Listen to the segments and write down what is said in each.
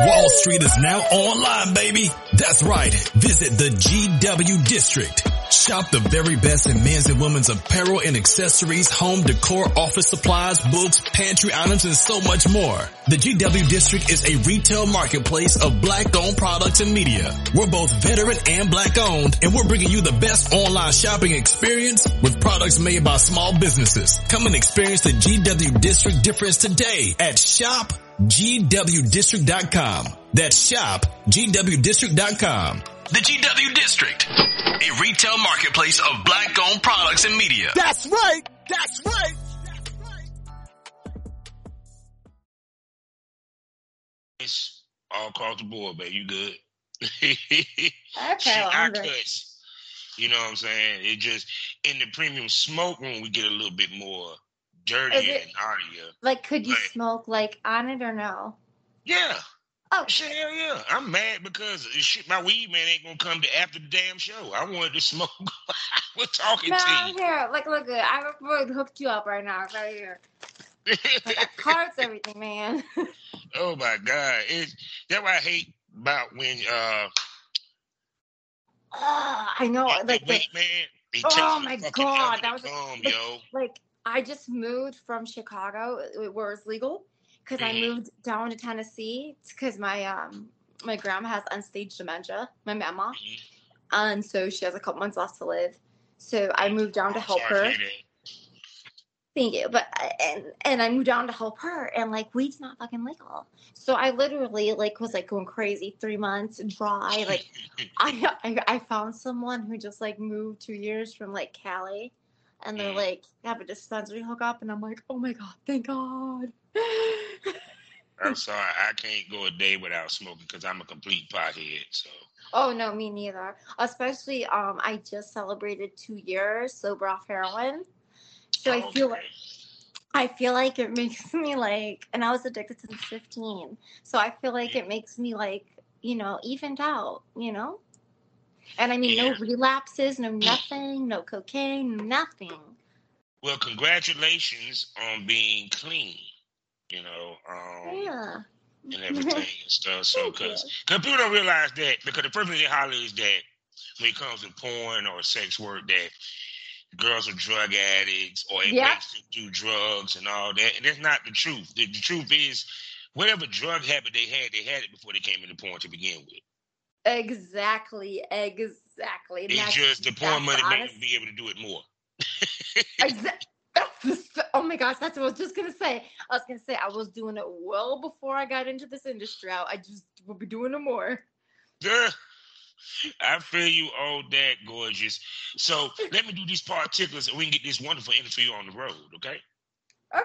Wall Street is now online, baby. That's right. Visit the GW District. Shop the very best in men's and women's apparel and accessories, home decor, office supplies, books, pantry items, and so much more. The GW District is a retail marketplace of black owned products and media. We're both veteran and black owned, and we're bringing you the best online shopping experience with products made by small businesses. Come and experience the GW District difference today at shopgwdistrict.com. That's shop gwdistrict.com. The GW District, a retail marketplace of black owned products and media. That's right. That's right. That's It's all across the board, man. You good? Okay, well, I I'm good. You know what I'm saying? It just in the premium smoke room we get a little bit more dirty it- and naughtier. Like, could you Right. smoke like on it or no? Yeah. Oh, Shit, hell yeah. I'm mad because shit, my weed man ain't gonna come to after the damn show. I wanted to smoke. We're talking no, to I'm you. here. Like, look good. I would hooked you up right now, right here. I got cards, everything, man. oh my god. It's that's what I hate about when uh oh, I know. Like, the, man Oh my God, that was a- gum, like- yo. like I just moved from Chicago, where it's legal, because I Mhm. moved down to Tennessee because my um my grandma has end-stage dementia, my mama, Mhm. and so she has a couple months left to live. So I moved down to help her. to hear that. Thank you. But and and I moved down to help her, and like weed's not fucking legal. So I literally like was like going crazy three months dry. Like I, I I found someone who just like moved two years from like Cali, and they're Mm. like have a dispensary hookup, and I'm like, oh my god, thank God. I'm sorry, I can't go a day without smoking because I'm a complete pothead. So oh no, me neither. Especially um, I just celebrated two years sober off heroin, so I feel like. I feel like it makes me like, and I was addicted since 15. So I feel like it makes me like, you know, evened out, you know? And I mean, Yeah. no relapses, no nothing, no cocaine, nothing. Well, congratulations on being clean. You know, um, Yeah. and everything and stuff. So, because people don't realize that, because the first thing they holler is that when it comes to porn or sex work, that girls are drug addicts or it Yeah. makes them do drugs and all that. And that's not the truth. The, the truth is, whatever drug habit they had, they had it before they came into porn to begin with. Exactly. Exactly. It's that's- just the that's money them be able to do it more. Exa- that's oh my gosh, that's what I was just gonna say. I was gonna say I was doing it well before I got into this industry. I, I just will be doing it more. Yeah. I feel you all that gorgeous. So let me do these particulars and we can get this wonderful interview on the road, okay? Okay.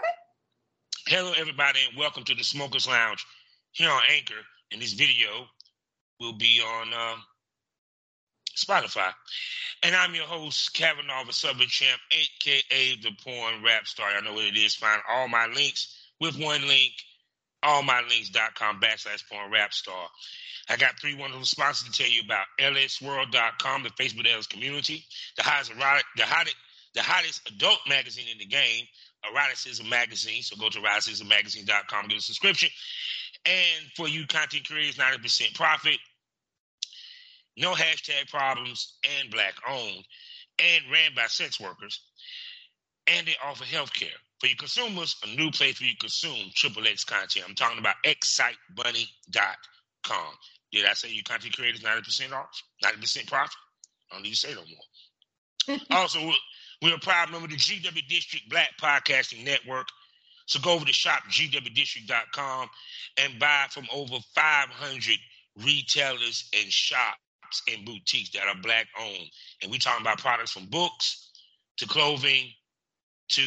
Hello, everybody, and welcome to the Smokers Lounge here on Anchor. And this video will be on um, Spotify. And I'm your host, Kavanaugh, the Southern Champ, aka the Porn Rap Star. I know what it is. Find all my links with one link, allmylinks.com backslash porn rap star. I got three wonderful sponsors to tell you about lsworld.com, the Facebook LS community, the hottest erotic, the hottest, the hottest adult magazine in the game, Eroticism Magazine. So go to eroticismmagazine.com, get a subscription. And for you content creators, 90% profit, no hashtag problems, and black owned, and ran by sex workers. And they offer health care. For your consumers, a new place where you consume triple X content. I'm talking about excitebunny.com. Did I say you content creators 90% off? 90% profit? I don't need to say no more. also, we're, we're a proud member of the GW District Black Podcasting Network. So go over to shopgwdistrict.com and buy from over 500 retailers and shops and boutiques that are black owned. And we're talking about products from books to clothing to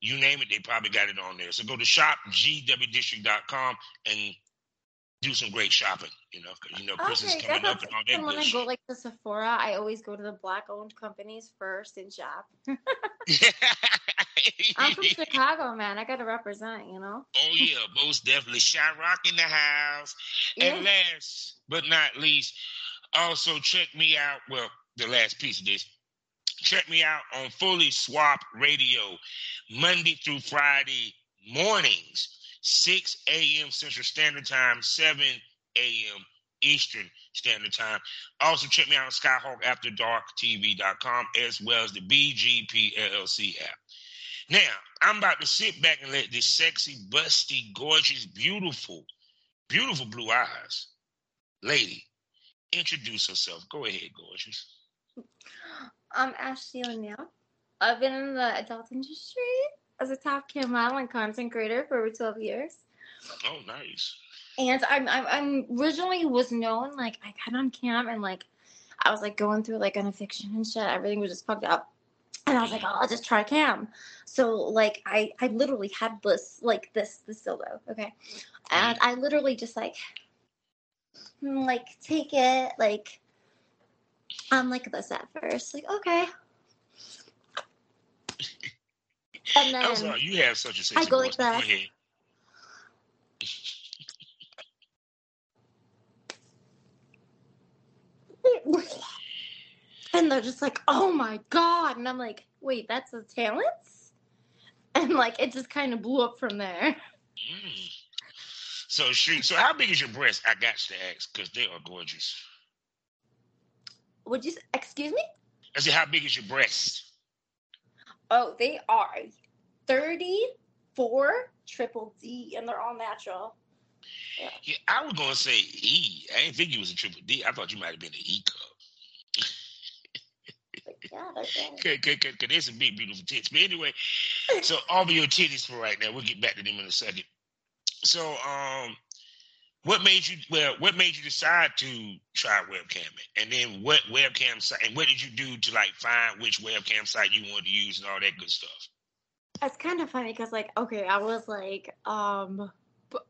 you name it, they probably got it on there. So go to shopgwdistrict.com and do some great shopping. You know, 'cause you know Christmas Okay, coming up and all that and when I go like to Sephora, I always go to the black-owned companies first and shop. I'm from Chicago, man. I gotta represent, you know. Oh yeah, most definitely. Shot Rock in the house. And Yeah. last but not least, also check me out. Well, the last piece of this. Check me out on Fully Swap Radio, Monday through Friday mornings, 6 a.m. Central Standard Time, 7 a.m. Eastern Standard Time. Also, check me out on SkyhawkAfterDarkTV.com as well as the BGP LLC app. Now, I'm about to sit back and let this sexy, busty, gorgeous, beautiful, beautiful blue eyes lady introduce yourself. Go ahead, gorgeous. I'm Ashley O'Neill. I've been in the adult industry as a top cam model and content creator for over 12 years. Oh, nice. And I'm, I'm, I'm originally was known like I got on cam and like I was like going through like an eviction and shit. Everything was just fucked up. And I was like, oh, I'll just try cam. So like I I literally had this like this this dildo, okay, and mm-hmm. I literally just like like take it like I'm like this at first, like okay, and then sorry, you have such a sexy I go voice. like that. Go ahead. and they're just like, oh my god, and I'm like, wait, that's a talents and like it just kind of blew up from there. Mm. So, shoot. So, how big is your breast? I got to ask because they are gorgeous. Would you excuse me? I said, how big is your breast? Oh, they are 34 triple D and they're all natural. Yeah, I was gonna say E. I didn't think you was a triple D. I thought you might have been an E cup. Yeah, good. Cause, cause, cause, 'cause there's some big, beautiful tits. But anyway, so all of your titties for right now. We'll get back to them in a second. So, um, what made you? Well, what made you decide to try webcamming? And then what webcam site? And what did you do to like find which webcam site you wanted to use and all that good stuff? It's kind of funny because, like, okay, I was like, um,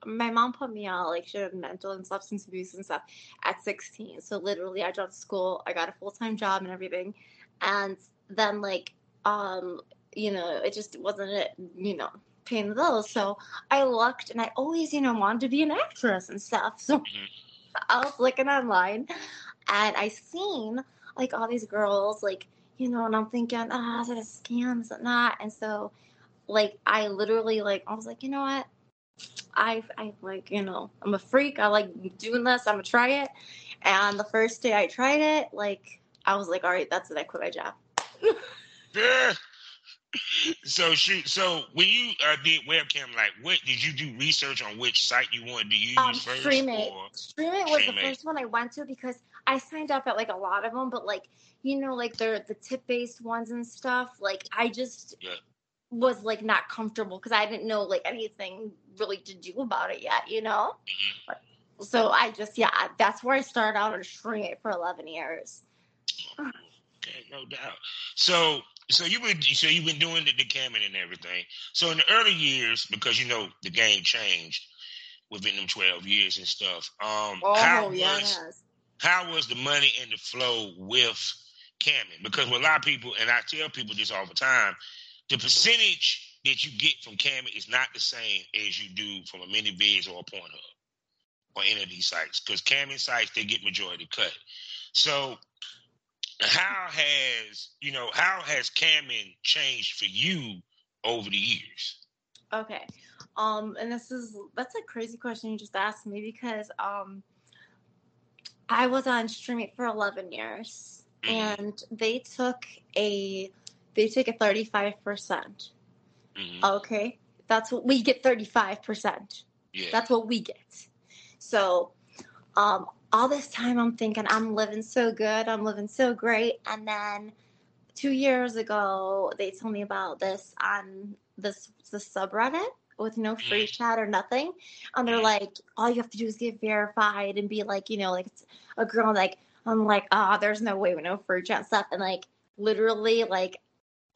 my mom put me on like she had mental and substance abuse and stuff at 16. So literally, I dropped school, I got a full time job and everything, and then like, um, you know, it just wasn't it, you know, paying the bills. So I looked, and I always, you know, wanted to be an actress and stuff. So I was looking online, and I seen like all these girls, like you know, and I'm thinking, ah, is it a scam? Is it not? And so, like, I literally like, I was like, you know what? I, I like, you know, I'm a freak. I like doing this. I'm gonna try it. And the first day I tried it, like, I was like, all right, that's it. I quit my job. So shoot. So when you uh, did webcam, like, what did you do research on which site you wanted to use Um, first? Streamate was the first one I went to because I signed up at like a lot of them, but like you know, like they're the tip based ones and stuff. Like I just Yeah. was like not comfortable because I didn't know like anything really to do about it yet, you know. Mm-hmm. So I just yeah, that's where I started out on Streamate for eleven years. Okay, no doubt. So, so you been so you've been doing the, the camming and everything. So in the early years, because you know the game changed within them twelve years and stuff. Um, how Oh was how was the money and the flow with camming? Because with a lot of people, and I tell people this all the time, the percentage that you get from camming is not the same as you do from a ManyVids or a Pornhub or any of these sites. Because camming sites they get majority cut. So how has you know how has camming changed for you over the years? Okay. Um, and this is that's a crazy question you just asked me because um I was on Streamate for eleven years Mhm. and they took a they took a thirty five percent. Mhm. Okay. That's what we get thirty five percent. Yeah. That's what we get. So um all this time I'm thinking I'm living so good, I'm living so great, and then two years ago they told me about this on this the subreddit with no free Mm. chat or nothing. And they're Mm. like, all you have to do is get verified and be like, you know, like it's a girl like I'm like, ah, there's no way with no free chat stuff. And like literally like,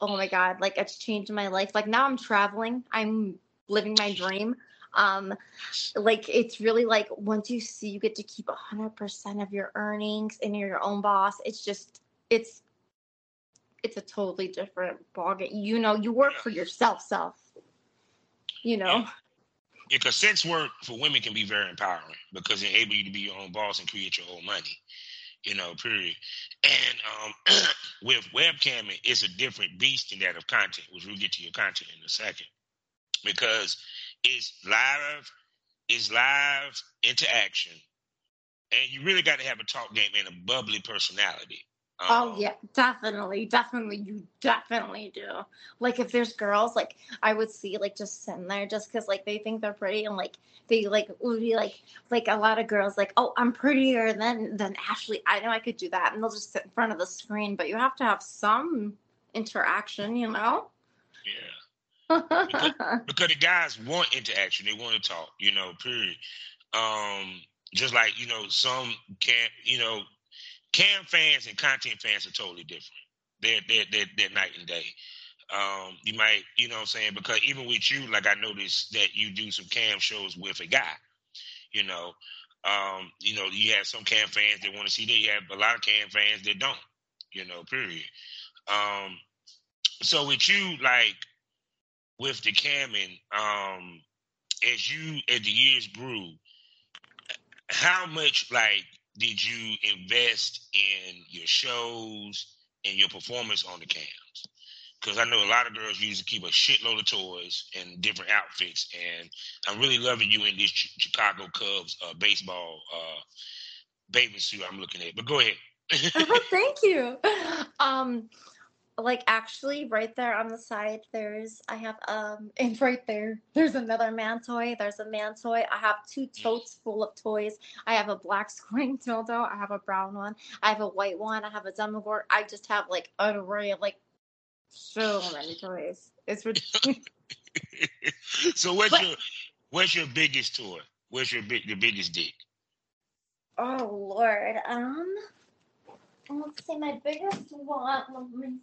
oh my God, like it's changed my life. Like now I'm traveling, I'm living my dream. Um, like it's really like once you see you get to keep a hundred percent of your earnings and you're your own boss, it's just it's it's a totally different ballgame. You know, you work for yourself, self. You know. Yeah. because sex work for women can be very empowering because it enable you to be your own boss and create your own money. You know, period. And um, with webcamming, it's a different beast in that of content, which we'll get to your content in a second, because it's live, it's live interaction and you really got to have a talk game and a bubbly personality. Oh Um, yeah, definitely, definitely. You definitely do. Like if there's girls, like I would see, like just sitting there, just because like they think they're pretty, and like they like would be like, like a lot of girls, like, oh, I'm prettier than than Ashley. I know I could do that, and they'll just sit in front of the screen. But you have to have some interaction, you know. Yeah. because the guys want interaction. They want to talk, you know, period. Um, just like, you know, some can you know, cam fans and content fans are totally different. They're they're they're, they're night and day. Um, you might, you know what I'm saying? Because even with you, like I noticed that you do some cam shows with a guy, you know. Um, you know, you have some cam fans that want to see that. You have a lot of cam fans that don't, you know, period. Um, so with you, like with the camming, um, as you as the years grew, how much like did you invest in your shows and your performance on the cams? Because I know a lot of girls used to keep a shitload of toys and different outfits, and I'm really loving you in this Ch- Chicago Cubs uh, baseball uh, bathing suit I'm looking at. But go ahead. Thank you. Um, like actually, right there on the side, there's I have um, and right there, there's another man toy. There's a man toy. I have two totes full of toys. I have a black squirting dildo. I have a brown one. I have a white one. I have a demogorgon. I just have like an array of like so many toys. It's ridiculous. so what's But- your what's your biggest toy? What's your big the biggest dick? oh Lord. Um, let's see. My biggest one. Let me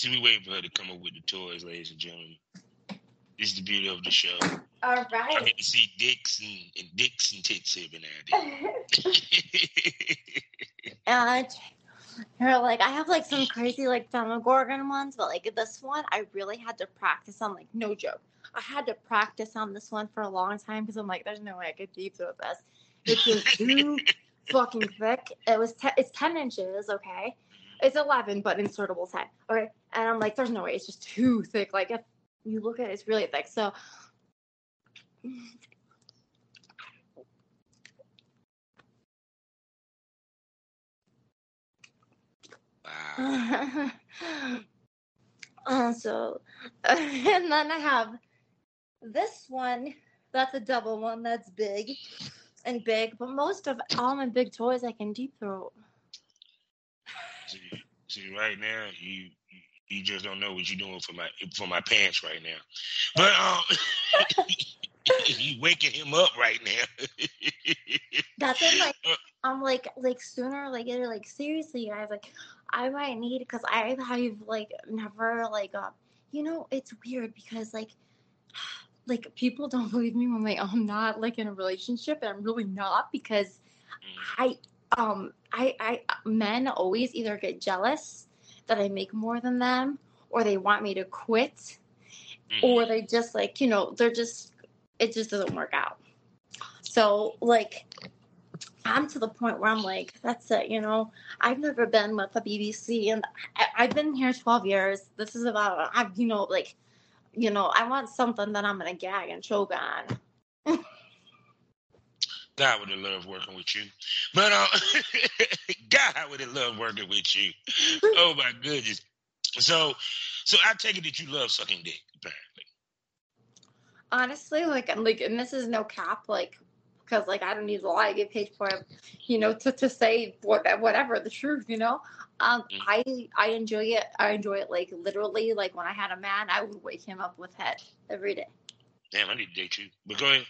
See, we waiting for her to come up with the toys, ladies and gentlemen. This is the beauty of the show. All right. I get to see dicks and, and dicks and tits every now and then. and you're like, I have like some crazy like Demogorgon ones, but like this one, I really had to practice on. Like, no joke, I had to practice on this one for a long time because I'm like, there's no way I could deep throat this. It's just too fucking thick. It was te- it's ten inches, okay. It's eleven, but insertable ten. Okay, and I'm like, there's no way. It's just too thick. Like if you look at it, it's really thick. So. wow. uh, so, and then I have this one. That's a double one. That's big and big. But most of all my big toys, I can deep throat. See, see, right now you you just don't know what you're doing for my for my pants right now. But um, you waking him up right now. That's it. Like I'm like like sooner like it like seriously guys like I might need because I have like never like uh you know it's weird because like like people don't believe me when like I'm not like in a relationship and I'm really not because I um I I men always either get jealous that I make more than them or they want me to quit mm. or they just like you know they're just it just doesn't work out. So like i'm to the point where i'm like that's it you know? I've never been with the bbc and I, i've been here 12 years. This is about I've you know like you know i want something that i'm gonna gag and choke on God would have loved working with you. But uh, God would have loved working with you. Oh my goodness. So so I take it that you love sucking dick, apparently. honestly like and like and this is no cap like because like i don't need to lie i get paid for it you know to, to say what, whatever the truth you know um Mm. i i enjoy it i enjoy it like literally like when i had a man i would wake him up with head every day Damn, I need to date you. But go ahead.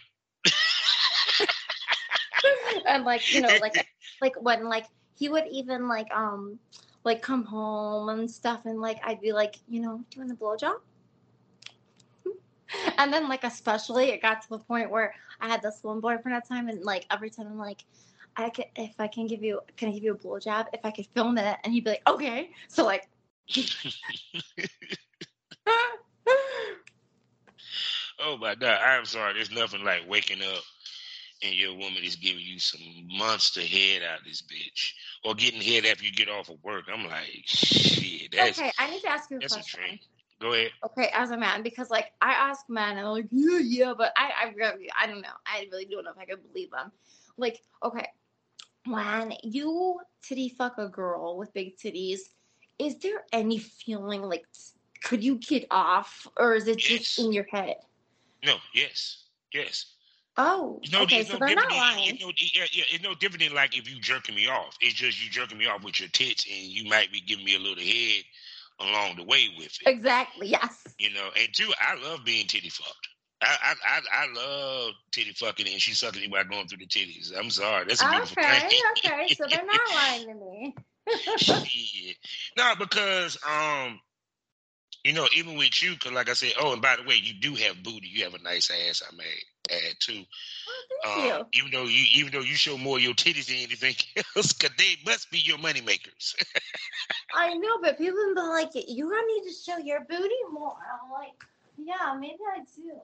And like you know like like when like he would even like um like come home and stuff and like i'd be like you know doing the blowjob. And then like especially it got to the point where i had this one boyfriend at the time and like every time i'm like i can if i can give you can i give you a blowjob? If i could film it and he'd be like okay. So like Oh my god, I'm sorry. There's nothing like waking up and your woman is giving you some monster head out of this bitch, or getting head after you get off of work. I'm like, shit. That's, okay, I need to ask you a that's a question. Go ahead. Okay, as a man, because like I ask men and they're like, yeah, yeah, but I, I I don't know. I really don't know if I can believe them. Like, okay, when you titty fuck a girl with big titties, is there any feeling like could you get off, or is it just Yes. in your head? No, yes, yes. Oh, It's no, okay, so no they're not lying. It's no, yeah, yeah, it's no different than like if you jerking me off. It's just you jerking me off with your tits, and you might be giving me a little head along the way with it. Exactly. Yes. You know, and two, I love being titty fucked. I I I, love titty fucking, and she sucking me while going through the titties. I'm sorry, that's a beautiful Okay. thing. Okay. So they're not lying to me. Shit. No, because um, you know, even with you, because like I said, oh, and by the way, you do have booty. You have a nice ass. I may add too. Oh, thank Um, even though you, even though you show more of your titties than anything else, because they must be your money makers. I know, but people have been like, "You gonna need to show your booty more." I'm like, "Yeah, maybe I do."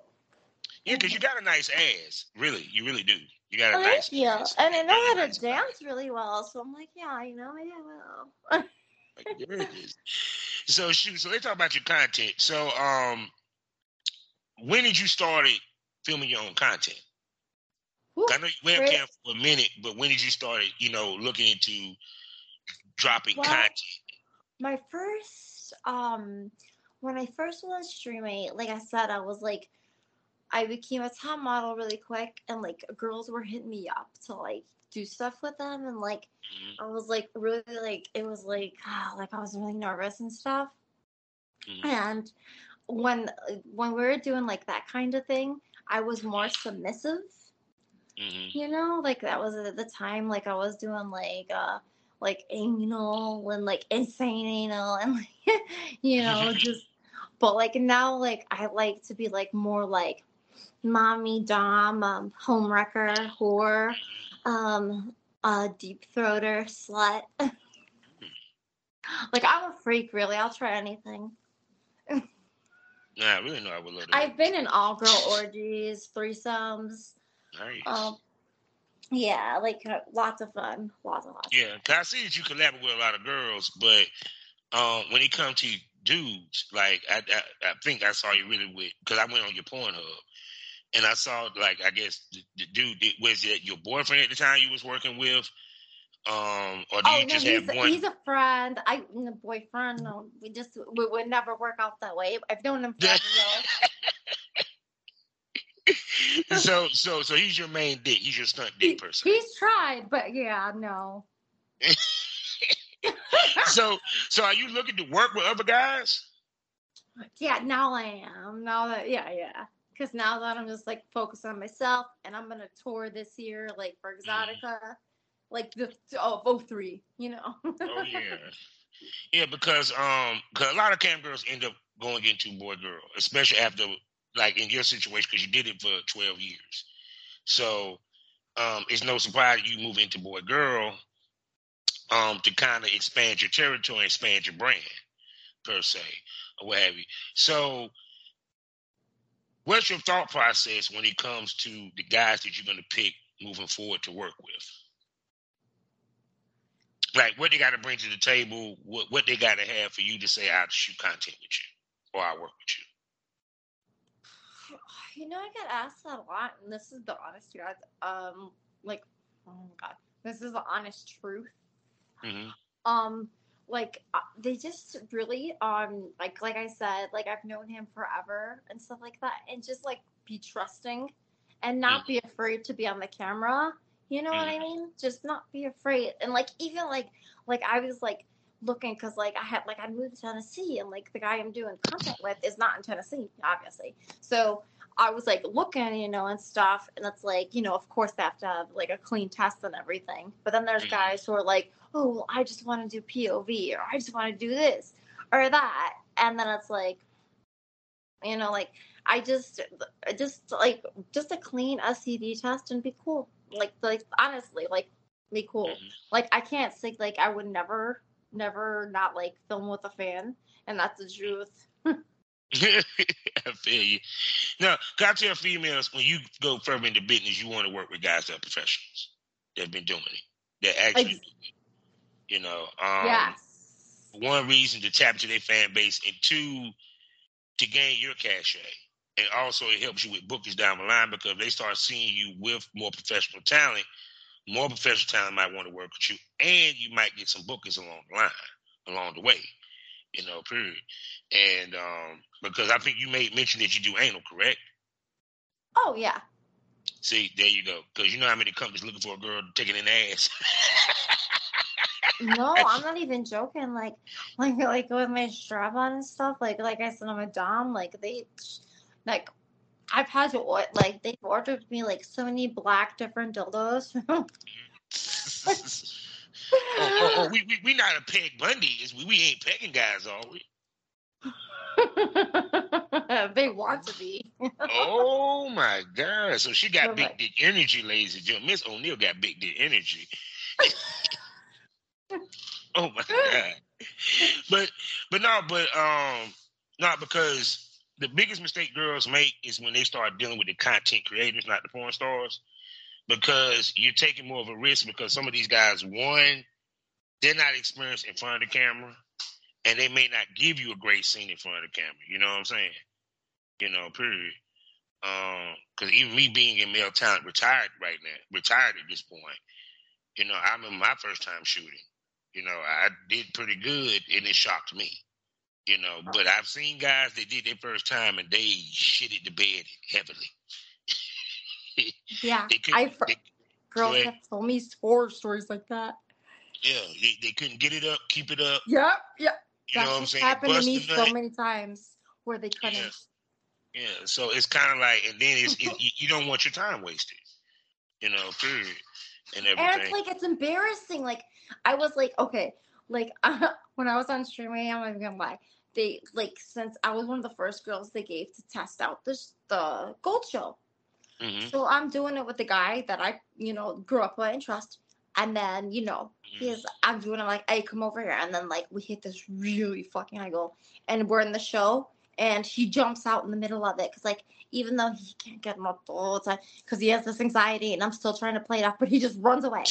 yeah, because you got a nice ass. Really, you really do. You got a Oh, nice thank you. ass. And I know how to dance really well, so I'm like, "Yeah, you know, maybe I will." Like, there it is. So shoot, so let's talk about your content. So um when did you started filming your own content? Whew, I know you webcam for a minute, but when did you start, you know, looking into dropping Well, content? my first um when I first was streaming, like I said, I was like I became a top model really quick and like girls were hitting me up to like do stuff with them and like Mhm, I was like really like it was like ah, like I was really nervous and stuff. mhm. And when when we were doing like that kind of thing, I was more submissive. Mhm. You know, like that was at the time like I was doing like uh like anal and like insane anal and like you know just but like now like I like to be like more like mommy dom um home wrecker whore um a deep throater slut. Like I'm a freak really. I'll try anything. Nah, I really know I would love that. I've been in all girl orgies threesomes. Nice. um yeah like uh, lots of fun. Lots of lots Yeah, 'cause I see that you collaborate with a lot of girls, but um, when it comes to dudes, like I, I, I think I saw you really with because I went on your Pornhub and I saw like I guess the, the dude did, was it your boyfriend at the time you was working with, um, or do Oh you no, just he's, have one? he's a friend. I a boyfriend. No, we just we would never work out that way. I've known him forever. though. so so so he's your main dick. He's your stunt dick person. He's tried, but yeah, no. so so are you looking to work with other guys? Yeah, now I am. Now that yeah, yeah. Because now that I'm just like focused on myself, and I'm gonna tour this year, like for Exxxotica, like the oh, three, you know. Oh yeah, yeah. Because um, cause a lot of cam girls end up going into boy girl, especially after like in your situation because you did it for twelve years. So um, it's no surprise you move into boy girl um to kind of expand your territory, expand your brand per se, or what have you. So. What's your thought process when it comes to the guys that you're going to pick moving forward to work with? like what they got to bring to the table, what what they got to have for you to say I'll shoot content with you or I work with you. You know, I get asked that a lot, and this is the honest truth. Um, like, oh my god, this is the honest truth. hmm um like uh, they just really um like like i said like i've known him forever and stuff like that and just like be trusting and not be afraid to be on the camera you know what i Mhm. mean just not be afraid and like even like like i was like looking because like i had like i moved to tennessee and like the guy i'm doing content with is not in tennessee obviously so i was like looking you know and stuff and it's like you know of course they have to have like a clean test and everything but then there's Mhm. guys who are like oh, well, I just want to do POV or I just want to do this or that. And then it's like, you know, like I just, just like, just a clean STD test and be cool. Like, like honestly, like be cool. Mhm. Like I can't say like I would never, never not like film with a fan, and that's the truth. I feel you. Now, got to tell females when you go further into business, you want to work with guys that are professionals that've been doing it, that actually Ex- do it. You know, um, yes. one reason to tap into their fan base, and two, to gain your cachet. And also, it helps you with bookings down the line because they start seeing you with more professional talent. More professional talent might want to work with you, and you might get some bookings along the line, along the way. You know, period. And um, because I think you made mention that you do anal, correct? Oh yeah. See, there you go. Because you know how many companies looking for a girl taking an ass. No, I'm not even joking. Like, like, like with my strap on and stuff. Like, like I said, I'm a dom. Like they, like, I've had to like they've ordered me like so many black different dildos. oh, oh, oh, we, we we not a peg Bundy, is we? We ain't pegging guys, are we? they want to be. Oh my God! So she got big Correct. dick energy, ladies and gentlemen. Miss O'Neill got big dick energy. Oh my God! But but no, but um, not because the biggest mistake girls make is when they start dealing with the content creators, not the porn stars, because you're taking more of a risk because some of these guys, one, they're not experienced in front of the camera, and they may not give you a great scene in front of the camera. You know what I'm saying? You know, period. Because even me being in male talent, retired right now, retired at this point. You know, I remember my first time shooting. You know, I did pretty good, and it shocked me. You know, but I've seen guys that did their first time and they shitted the bed heavily. Yeah, They couldn't. I fr- they- girls have told me horror stories like that. yeah, they, they couldn't get it up, keep it up. Yep, yep. You know what I'm saying? happened to me so many times where they couldn't. Yeah. Yeah, so it's kind of like, and then it's it, you, you don't want your time wasted, you know, period, and And everything. it's like it's embarrassing. Like I was like, okay, like when I was on streaming, I'm not even gonna lie. They like since I was one of the first girls they gave to test out this the gold show. Mhm, So I'm doing it with the guy that I, you know, grew up with and trust. And then, you know, he's I'm doing it like, hey, come over here. And then like we hit this really fucking high goal. And we're in the show and he jumps out in the middle of it. Cause like even though he can't get him up all the time because he has this anxiety and I'm still trying to play it off, but he just runs away.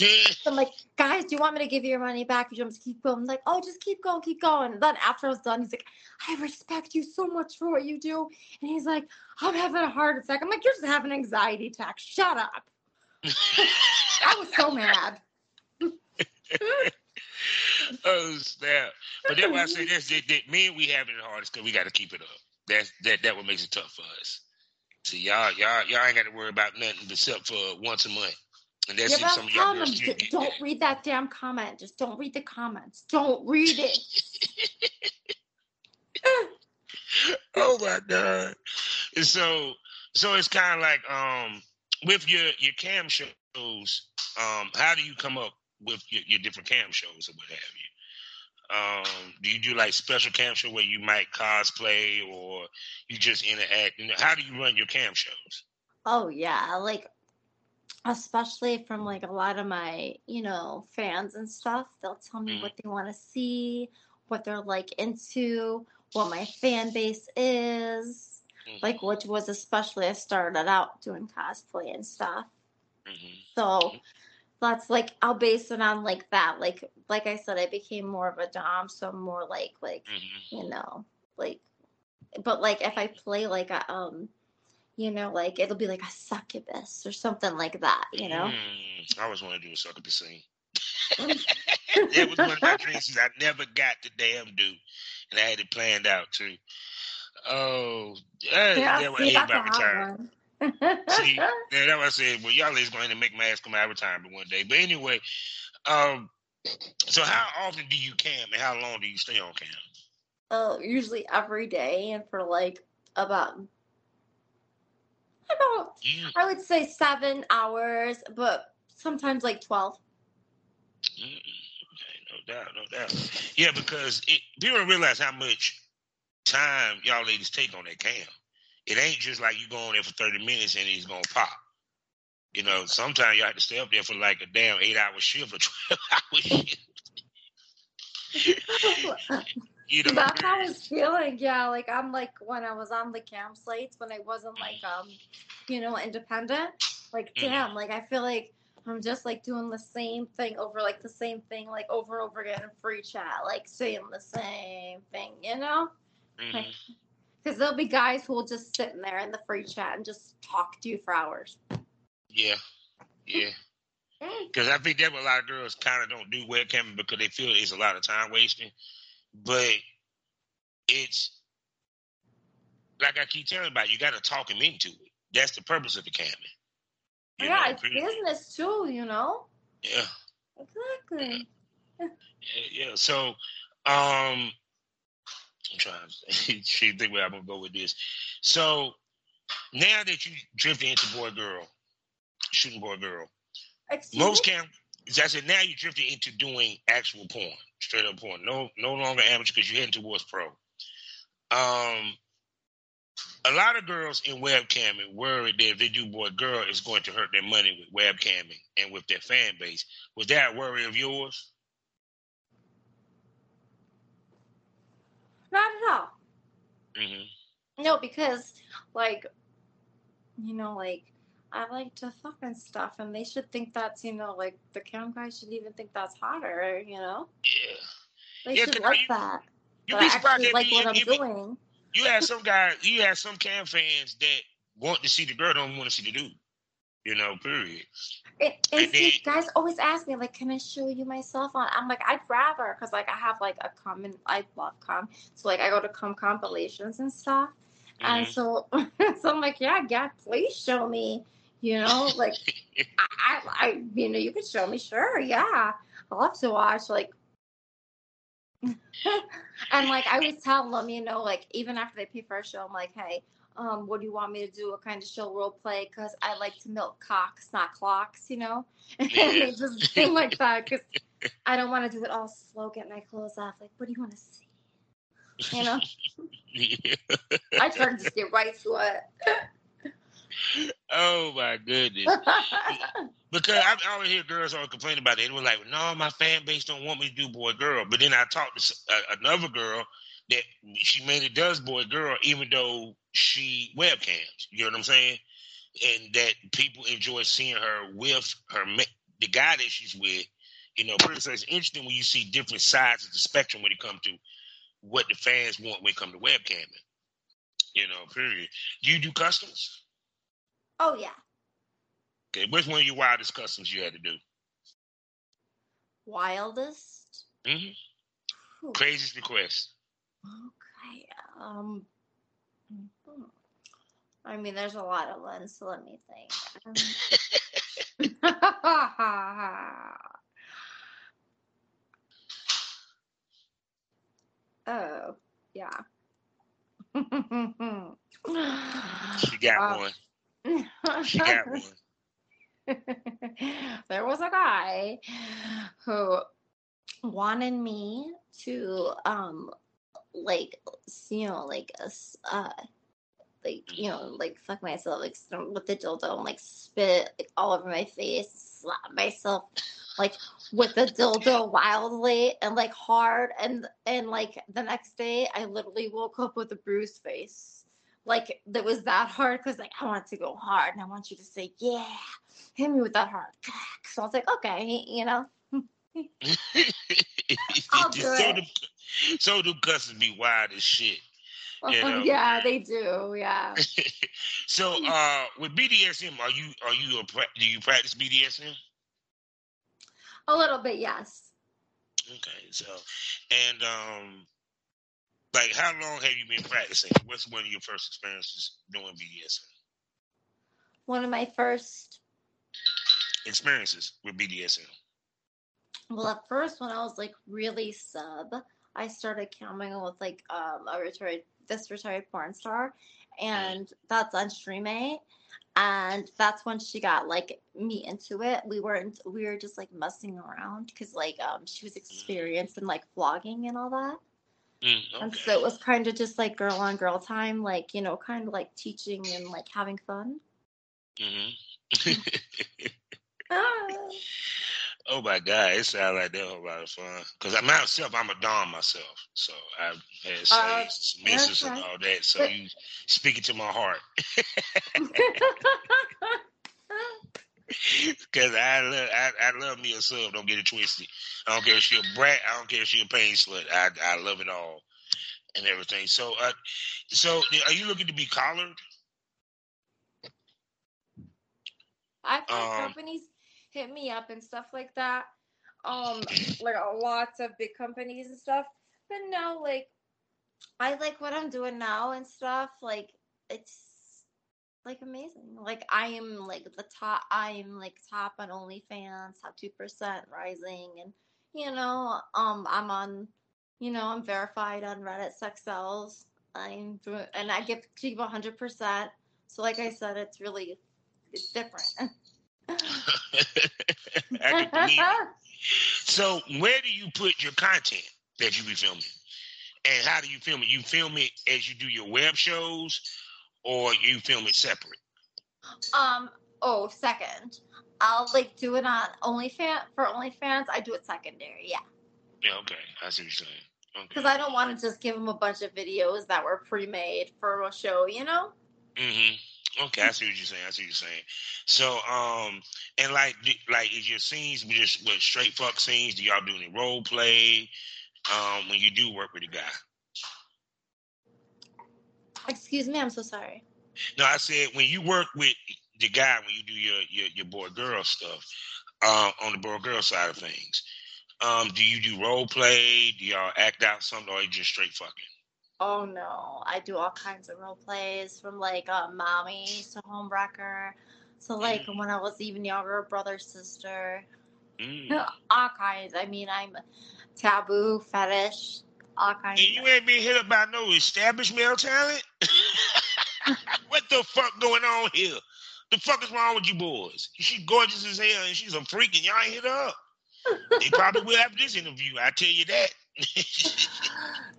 So I'm like, guys, do you want me to give you your money back? You just keep going. I'm like, oh, just keep going, keep going. And then after I was done, he's like, I respect you so much for what you do. And he's like, I'm having a heart attack. I'm like, you're just having an anxiety attack. Shut up. I was so mad. oh snap! But that's why I say that's that, that men we having it hardest because we got to keep it up. That's that that what makes it tough for us. See y'all y'all y'all ain't got to worry about nothing except for once a month, and that's Yeah, some of y'all girls them, d- don't that. read that damn comment. Just don't read the comments. Don't read it. oh my god! And so so it's kind of like um with your your cam shows. Um, how do you come up with your, your different cam shows or what have you? Um, do you do like special cam show where you might cosplay or you just interact? You know, how do you run your cam shows? Oh yeah, like especially from like a lot of my, you know, fans and stuff. They'll tell me Mhm. what they want to see, what they're like into, what my fan base is. Mhm, Like which was especially I started out doing cosplay and stuff. mhm. So that's like I'll base it on like that. Like like I said, I became more of a dom, so I'm more like like Mhm. you know like, but like if I play like a um, you know like it'll be like a succubus or something like that. You know. Mm, I always want to do a succubus scene. that was one of my dreams. I never got the damn do, and I had it planned out too. Oh, yeah, Yeah, that's what see, I hate a about hot retiring. one. See, yeah, that's what I said. Well, y'all is going to make my ass come out of retirement one day. But anyway, um, so how often do you camp, and how long do you stay on camp? oh, usually every day, and for like about about I would say seven hours, but sometimes like twelve. mm, okay, no doubt, no doubt. Yeah, because it, people don't realize how much time y'all ladies take on that cam. It ain't just like you go on there for thirty minutes and it's gonna pop. You know, sometimes you have to stay up there for like a damn eight hour shift or twelve hour shift. you know, That's how I was feeling. Yeah, like I'm like when I was on the campsites when I wasn't like um, you know, independent. Like Mhm. damn, like I feel like I'm just like doing the same thing over like the same thing like over and over again in free chat, like saying the same thing, you know? Mhm. Because there'll be guys who will just sit in there in the free chat and just talk to you for hours. yeah, yeah. Because I think that's what a lot of girls kind of don't do webcamming because they feel it's a lot of time wasting. But it's like I keep telling about, you got to talk them into it. That's the purpose of the camming. You yeah, know, it's pretty- business too, you know? Yeah, Exactly. yeah, yeah. So, um, I'm trying to think where I'm gonna go with this. So now that you drifted into boy girl, shooting boy girl, Excuse most me? cam as I said, now you drifted into doing actual porn, straight up porn. No, no longer amateur because you're heading towards pro. Um, a lot of girls in webcamming worry that if they do boy girl, it's going to hurt their money with webcamming and with their fan base. Was that a worry of yours? Not at all. hmm No, because like you know, like I like to fuck and stuff and they should think that's, you know, like the cam guys should even think that's hotter, you know? Yeah. They Yeah, should like you- that. But be surprised actually like be- what I'm if- doing. You have some guy, you have some cam fans that want to see the girl, don't want to see the dude. You know, period. And, and And see, then- guys always ask me like, "Can I show you myself on?" I'm like, I'd rather because like I have like a common, I love com, so like I go to com compilations and stuff, and Mhm. so so I'm like, yeah, yeah, please show me, you know, like I, I, I you know, you could show me, sure, yeah, I love to watch like. and like I always tell them, you know, like even after they pay for a show, I'm like, hey, um, what do you want me to do? What kind of show role play? Because I like to milk cocks, not clocks, you know. And they just seem like that because I don't want to do it all slow, get my clothes off. Like, what do you want to see? You know, I try to just get right to it. oh my goodness. Because I, I always hear girls always complain about it. They were like, "No, my fan base don't want me to do boy girl." But then I talked to uh, another girl that she mainly does boy girl, even though she webcams. You know what I'm saying? And that people enjoy seeing her with her the guy that she's with. You know, so it's interesting when you see different sides of the spectrum when it comes to what the fans want when it comes to webcamming. You know, period. Do you do customs? oh yeah, Okay, which one of your wildest customs you had to do? wildest. Mm-hmm. Whew. Craziest request. Okay. Um. hmm. I mean, there's a lot of ones, so let me think. Oh, yeah. She got Um, one. She got one. there was a guy who wanted me to um like you know like a s- uh like you know like fuck myself like with the dildo and like spit like all over my face slap myself like with the dildo wildly and like hard and and like the next day i literally woke up with a bruised face like that was that hard because like I want to go hard and I want you to say yeah, hit me with that hard. So I was like, okay, you know, I'll do it. so them customs be wild as shit. You know. yeah, they do, yeah. so uh with BDSM, are you are you a do you practice BDSM? A little bit, yes. Okay, so and um like how long have you been practicing? What's one of your first experiences doing BDSM? One of my first, Experiences with BDSM. well, at first when I was like really sub, I started coming with like um a retired this retired porn star, and that's on Streamate. And that's when she got like me into it. We weren't we were just like messing around because like um she was experienced in like vlogging and all that. Mm, And so it was kind of just like girl on girl time, like, you know, kind of like teaching and like having fun. hmm Oh my God, it sounds like that whole lot of fun. Because I myself, I'm a dom myself, so I've had Uh, misses, and all that. So you speaking to my heart, because I love, I, I love me a sub. Don't get it twisted. I don't care if she a brat. I don't care if she a pain slut. I, I love it all and everything. So, uh, so are you looking to be collared? I've had Um, companies hit me up and stuff like that. Um, like lots of big companies and stuff. But no, like I like what I'm doing now and stuff. Like it's like amazing. Like I am like the top. I am like top on OnlyFans, top two percent rising, and you know, um, I'm on. You know, I'm verified on Reddit Sex Sells. I'm and I give keep 100. percent So, like I said, it's really it's different. I can believe it. So, where do you put your content that you be filming, and how do you film it? You film it as you do your web shows, or you film it separate? Um. Oh, second. I'll like do it on OnlyFans for OnlyFans. I do it secondary, yeah, Yeah, okay, I see what you're saying. Okay. because I don't want to just give them a bunch of videos that were pre-made for a show. You know? Mm-hmm. Okay, I see what you're saying. I see what you're saying. So, um, and like, like, is your scenes just what straight fuck scenes? Do y'all do any role play? Um, when you do work with a guy? Excuse me, I'm so sorry. No, I said when you work with the guy when you do your your, your boy girl stuff, uh, on the boy girl side of things. Um, do you do role play? Do y'all act out something, or you just straight fucking? Oh no, I do all kinds of role plays from like uh, mommy to homewrecker. So like when I was even younger, brother, sister, Mm. all kinds. I mean, I'm taboo, fetish, all kinds. And of you ain't been hit up by no established male talent? what the fuck going on here? The fuck is wrong with you boys? She's gorgeous as hell and she's a freak and y'all ain't hit her up. They probably will after this interview, I tell you that.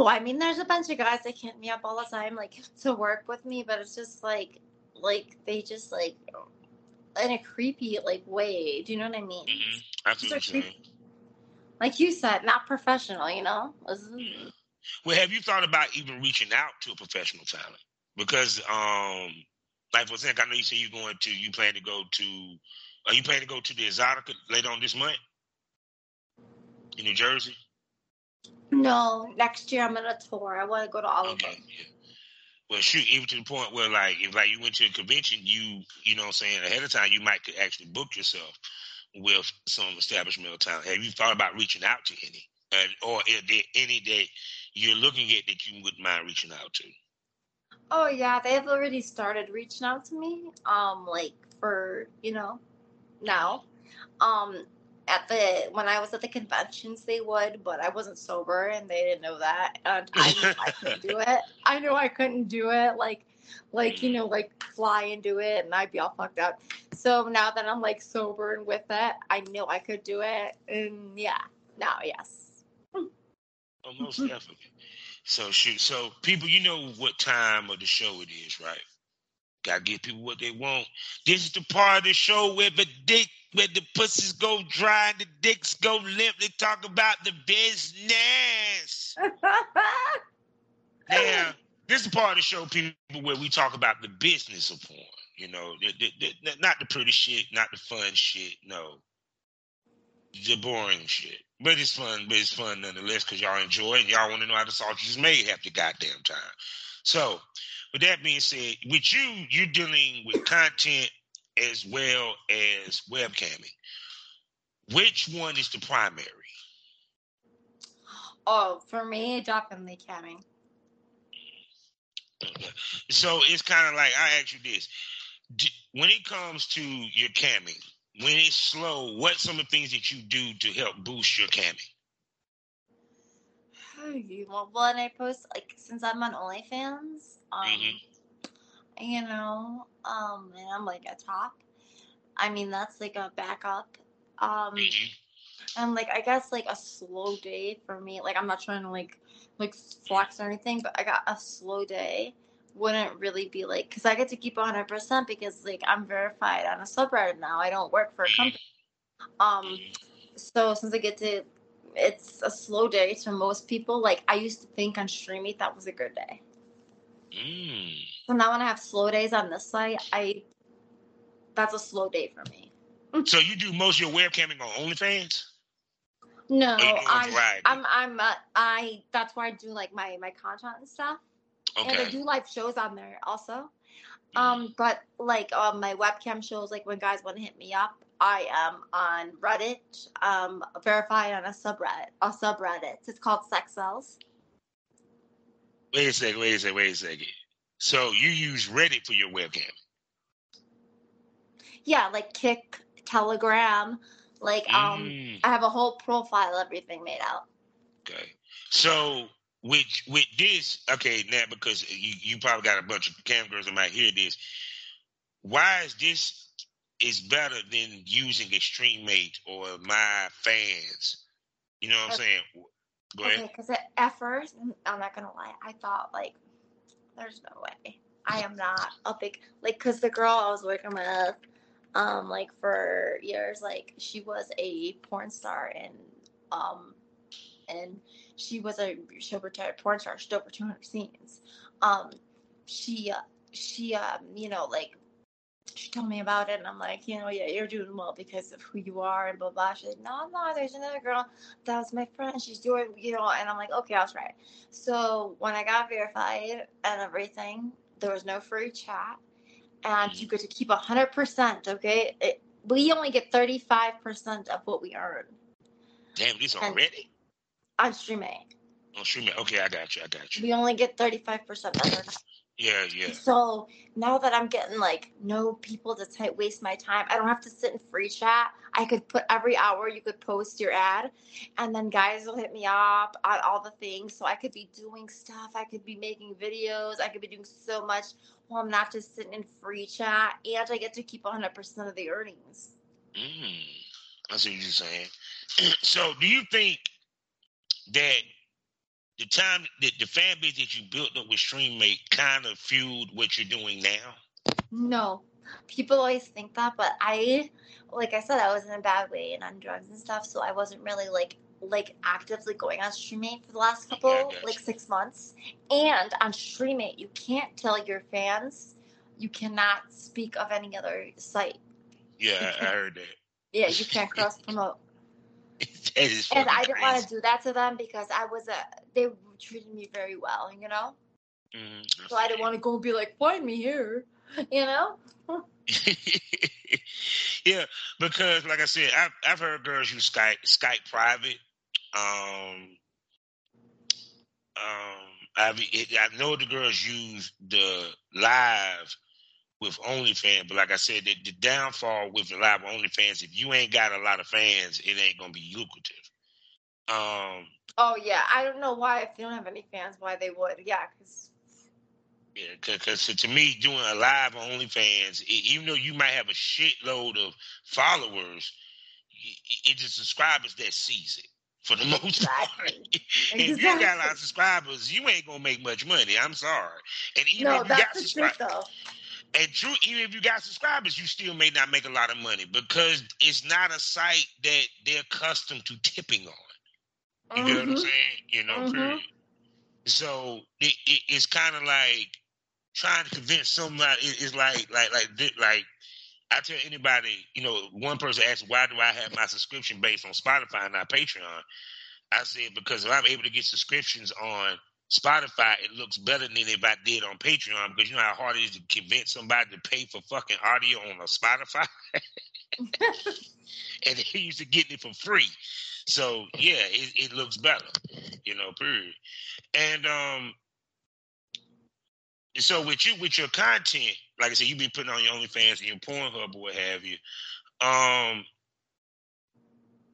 Well, I mean, there's a bunch of guys that hit me up all the time, like to work with me, but it's just like, like they just like in a creepy like way. Do you know what I mean? Mhm. I feel what you're Just a saying. creep- Like you said, not professional. You know? Yeah. Well, have you thought about even reaching out to a professional talent? Because, um, like for example, I know you say you're going to, you plan to go to, are you planning to go to the Exxxotica later on this month in New Jersey? No, next year I'm gonna tour. I want to go to all of them. Yeah. Well, shoot, even to the point where, like, if like you went to a convention, you, you know, what I'm saying ahead of time, you might could actually book yourself with some established male talent. Have you thought about reaching out to any, uh, or is there any that you're looking at that you wouldn't mind reaching out to? Oh yeah, they've already started reaching out to me. Um, like for you know, now, um, at the when I was at the conventions, they would, but I wasn't sober and they didn't know that, and I knew I couldn't do it. I knew I couldn't do it. Like, like you know, like fly and do it, and I'd be all fucked up. So now that I'm like sober and with it, I knew I could do it, and yeah, now yes. Almost most definitely. So shoot. So people, you know what time of the show it is, right? Gotta give people what they want. This is the part of the show where the dick, where the pussies go dry and the dicks go limp. They talk about the business. Now, this is the part of the show, people, where we talk about the business of porn. You know, the, the, the, not the pretty shit, not the fun shit. No, the boring shit. But it's fun. But it's fun nonetheless because y'all enjoy it and y'all want to know how the sausage is made half the goddamn time. So, with that being said, with you, you're dealing with content as well as webcamming. Which one is the primary? oh, for me, definitely camming. So it's kind of like I ask you this: when it comes to your camming, when it's slow, what some of the things that you do to help boost your camming? Well, when I post, like, since I'm on OnlyFans, um, Mhm. you know, um, and I'm like a top. I mean, that's like a backup. Um, Mhm. and like, I guess like a slow day for me. Like, I'm not trying to like, like flex or anything, but I got a slow day wouldn't really be like because I get to keep 100 percent because like I'm verified on a subreddit now. I don't work for a company. Um, so since I get to, it's a slow day to most people. Like I used to think on Streamate that was a good day. Mm. So now when I have slow days on this site, I that's a slow day for me. So you do most of your webcamming on OnlyFans? No, Or you do a I? I'm I'm uh, I that's where I do like my my content and stuff, okay. and I do live shows on there also. Mm. Um, but like um, my webcam shows, like when guys want to hit me up, I am on Reddit, um, verified on a subreddit, a subreddit. It's called Sex Cells. Wait a second, wait a second, wait a second. So you use Reddit for your webcam? Yeah, like Kick, Telegram, like um, Mm, I have a whole profile, everything made out. okay. So with with this, okay, now because you, you probably got a bunch of cam girls that might hear this. Why is this is better than using Streamate or my fans? You know what I'm Okay. saying? Go ahead. Okay, because at first, I'm not gonna lie, I thought like, there's no way. I am not a big like, cause the girl I was working with, um, like for years, like she was a porn star and um, and she was a she retired porn star. She did over 200 scenes. Um, she uh, she um, you know like. She told me about it, and I'm like, you know, yeah, you're doing well because of who you are, and blah blah. She's like, no, no, there's another girl that was my friend. She's doing, you know, and I'm like, okay, I was right. So when I got verified and everything, there was no free chat, and mm-hmm. you get to keep hundred percent. Okay, it, we only get thirty five percent of what we earn Damn, these and- Reddit? on streaming. On streaming. Okay, I got you. I got you. We only get thirty five percent. Yeah, yeah. So now that I'm getting like no people to t- waste my time, I don't have to sit in free chat. I could put every hour you could post your ad, and then guys will hit me up on all the things. So I could be doing stuff. I could be making videos. I could be doing so much while I'm not just sitting in free chat, and I get to keep 100 percent of the earnings. Mm, I see what you're saying. so, do you think that the time that the fan base that you built up with Streamate kind of fueled what you're doing now? No, people always think that, but I, like I said, I was in a bad way and on drugs and stuff, so I wasn't really like like actively going on Streamate for the last couple got like six months. And on Streamate, you can't tell your fans, you cannot speak of any other site. Yeah, I, I heard that. Yeah, you can't cross promote. And I didn't want to do that to them because I was a they treated me very well, you know. Mm, So I didn't want to go and be like, find me here, you know. yeah, because like I said, I've I've heard girls use Skype Skype private. Um, um, I've I know the girls use the live with OnlyFans, but like I said, the, the downfall with the live OnlyFans, if you ain't got a lot of fans, it ain't gonna be lucrative. Um, Oh yeah, I don't know why if they don't have any fans, why they would. Yeah, because Yeah, because to me, doing a live on OnlyFans, e- even though you might have a shitload of followers, i- it's the subscribers that sees it for the most part. Exactly. if you got a lot of subscribers, you ain't gonna make much money. I'm sorry. And even no, if you got that's the truth subscribers, though. and true, even if you got subscribers, you still may not make a lot of money because it's not a site that they're accustomed to tipping on. You know what I'm Mhm. saying? You know, Mhm. period. So it, it, it's kind of like trying to convince somebody. It, it's like like like like I tell anybody, you know, one person asked, "Why do I have my subscription based on Spotify and not Patreon?" I said because if I'm able to get subscriptions on Spotify, it looks better than if I did on Patreon because you know how hard it is to convince somebody to pay for fucking audio on a Spotify, and they used to get it for free. So yeah, it, it looks better, you know. Period. And um, so with you with your content, like I said, you be putting on your OnlyFans and your Pornhub or what have you. Um,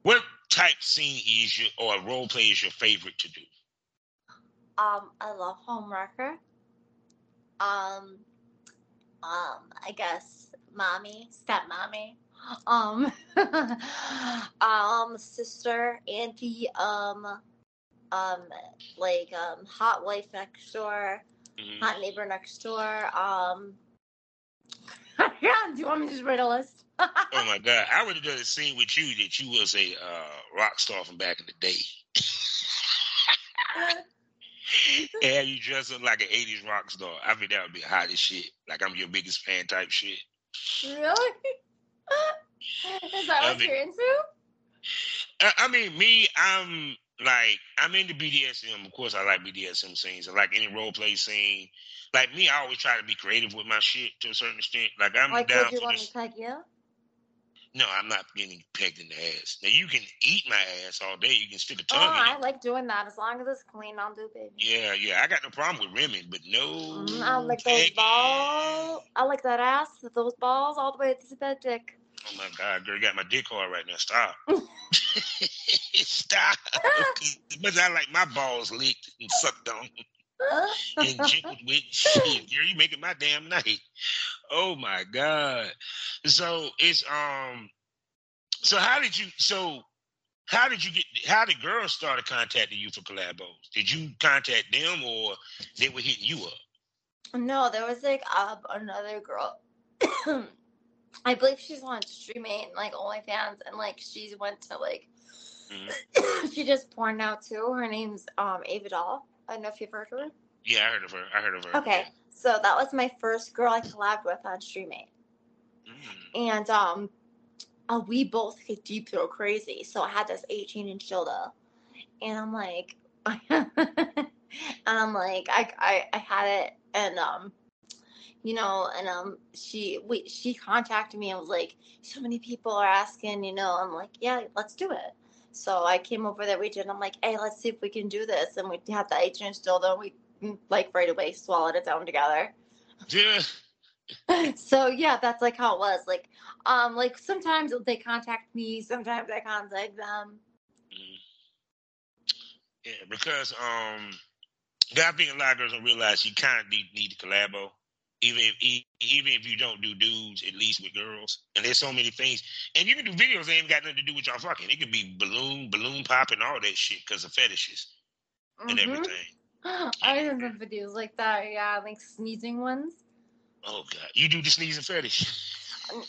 what type scene is your or role play is your favorite to do? Um, I love homewrecker. Um, um, I guess mommy, stepmommy. Um, um, sister, auntie. Um, um, like um, hot wife next door, Mhm. hot neighbor next door. Um, yeah, do you want me to just write a list? oh my god, I would have done a scene with you that you was a uh, rock star from back in the day. and you dress up like an '80s rock star. I think that would be hot as shit. Like I'm your biggest fan type shit. really? Is that I what mean- you're into? I, I mean, me, I'm like I'm into BDSM. Of course, I like BDSM scenes. I like any role play scene. Like me, I always try to be creative with my shit to a certain extent. Like I'm Like, down would you for want this. to peg you? No, I'm not getting pegged in the ass. Now you can eat my ass all day. You can stick a Oh, tongue in I it. like doing that. As long as it's clean, I'll do baby. Yeah, yeah. I got no problem with women, but no. Mm, I like those balls. I like that ass those balls all the way to bed dick. Oh my god, girl, you got my dick hard right now. Stop. Stop. But I like my balls licked and sucked on and jiggled with. Shit, girl, you making my damn night. Oh my god. So it's um. So how did you? So how did you get? How did girls started contacting you for collabos? Did you contact them or they were hitting you up? no, there was like um, another girl. I believe she's on streaming like OnlyFans, and like she went to like Mhm. she just porn now too. Her name's um Ava Doll. I don't know if you've heard of her. Yeah, I heard of her. I heard of her. Okay, so that was my first girl I collabed with on Streamate. Mm. and um uh, we both get deep throat crazy so i had this 18 inch dildo and i'm like and i'm like I, I i had it and um you know and um she we she contacted me and was like so many people are asking you know i'm like yeah let's do it so i came over that weekend. i'm like hey let's see if we can do this and we had the 18 inch dildo and we like right away swallowed its own together Yeah. so yeah, that's like how it was. Like, um, like sometimes they contact me, sometimes I contact them. Mm. Yeah, because um, I think a lot of girls don't realize you kind of need, need to collabo, even if even if you don't do dudes, at least with girls. And there's so many things, and you can do videos that ain't got nothing to do with y'all fucking. It could be balloon, balloon popping, all that shit because of fetishes and Mhm. everything. I remember videos like that. Yeah, like sneezing ones. Oh god, you do the sneezing fetish?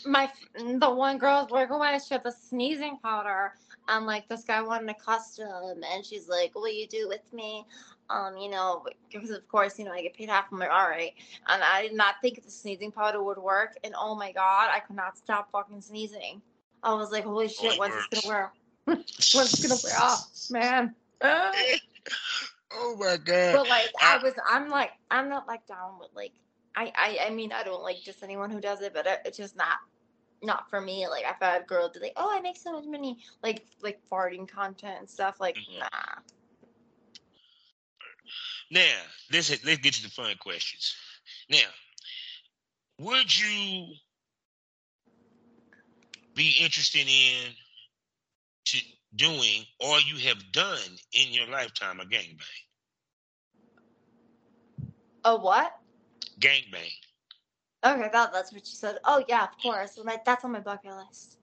My the one girl I was working with, she had the sneezing powder, and like this guy wanted a custom, and she's like, "Will you do with me?" Um, you know, because of course, you know, I get paid half. I'm like, all right, and I did not think the sneezing powder would work, and oh my god, I could not stop fucking sneezing. I was like, holy shit, it when's this gonna wear? what's this gonna wear off, man? Oh my god! but like I I- was, I'm like, I'm not like down with like, I, I, I mean, I don't like just anyone who does it, but it's just not, not for me. Like I've had girls be like, oh, I make so much money, like, like farting content and stuff. Like, Mhm. nah. Now, let's let's get to the fun questions. Now, would you be interested in to doing or you have done in your lifetime a gangbang? A what? Gangbang. Okay, that, that's what you said. Oh yeah, of course. That's on my bucket list.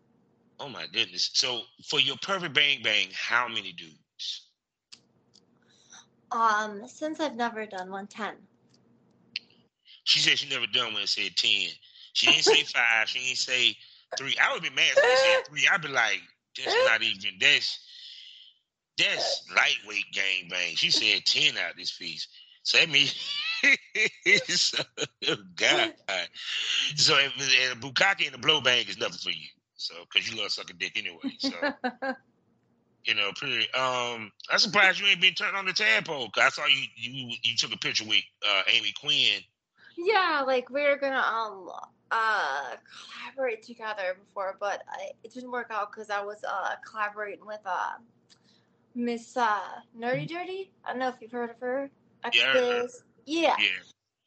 Oh my goodness. So for your perfect bang bang, how many dudes? Um, since I've never done one, ten. She said she never done one and said ten. She didn't say five, she didn't say three. I would be mad if she said three. I'd be like, that's not even that's that's lightweight gangbang. She said ten out this piece. So that means so, oh God. So if, and a bukkake and a blow bang is nothing for you. So because you love sucking dick anyway. So you know, pretty. Um, I'm surprised you ain't been turned on the tadpole. Cause I saw you you you took a picture with uh, Amy Quinn. yeah, like we were gonna um uh collaborate together before, but I, it didn't work out because I was uh collaborating with uh Miss uh Nerdy Dirty. I don't know if you've heard of her. Yeah, I heard of her. XBIZ. Yeah. Yeah.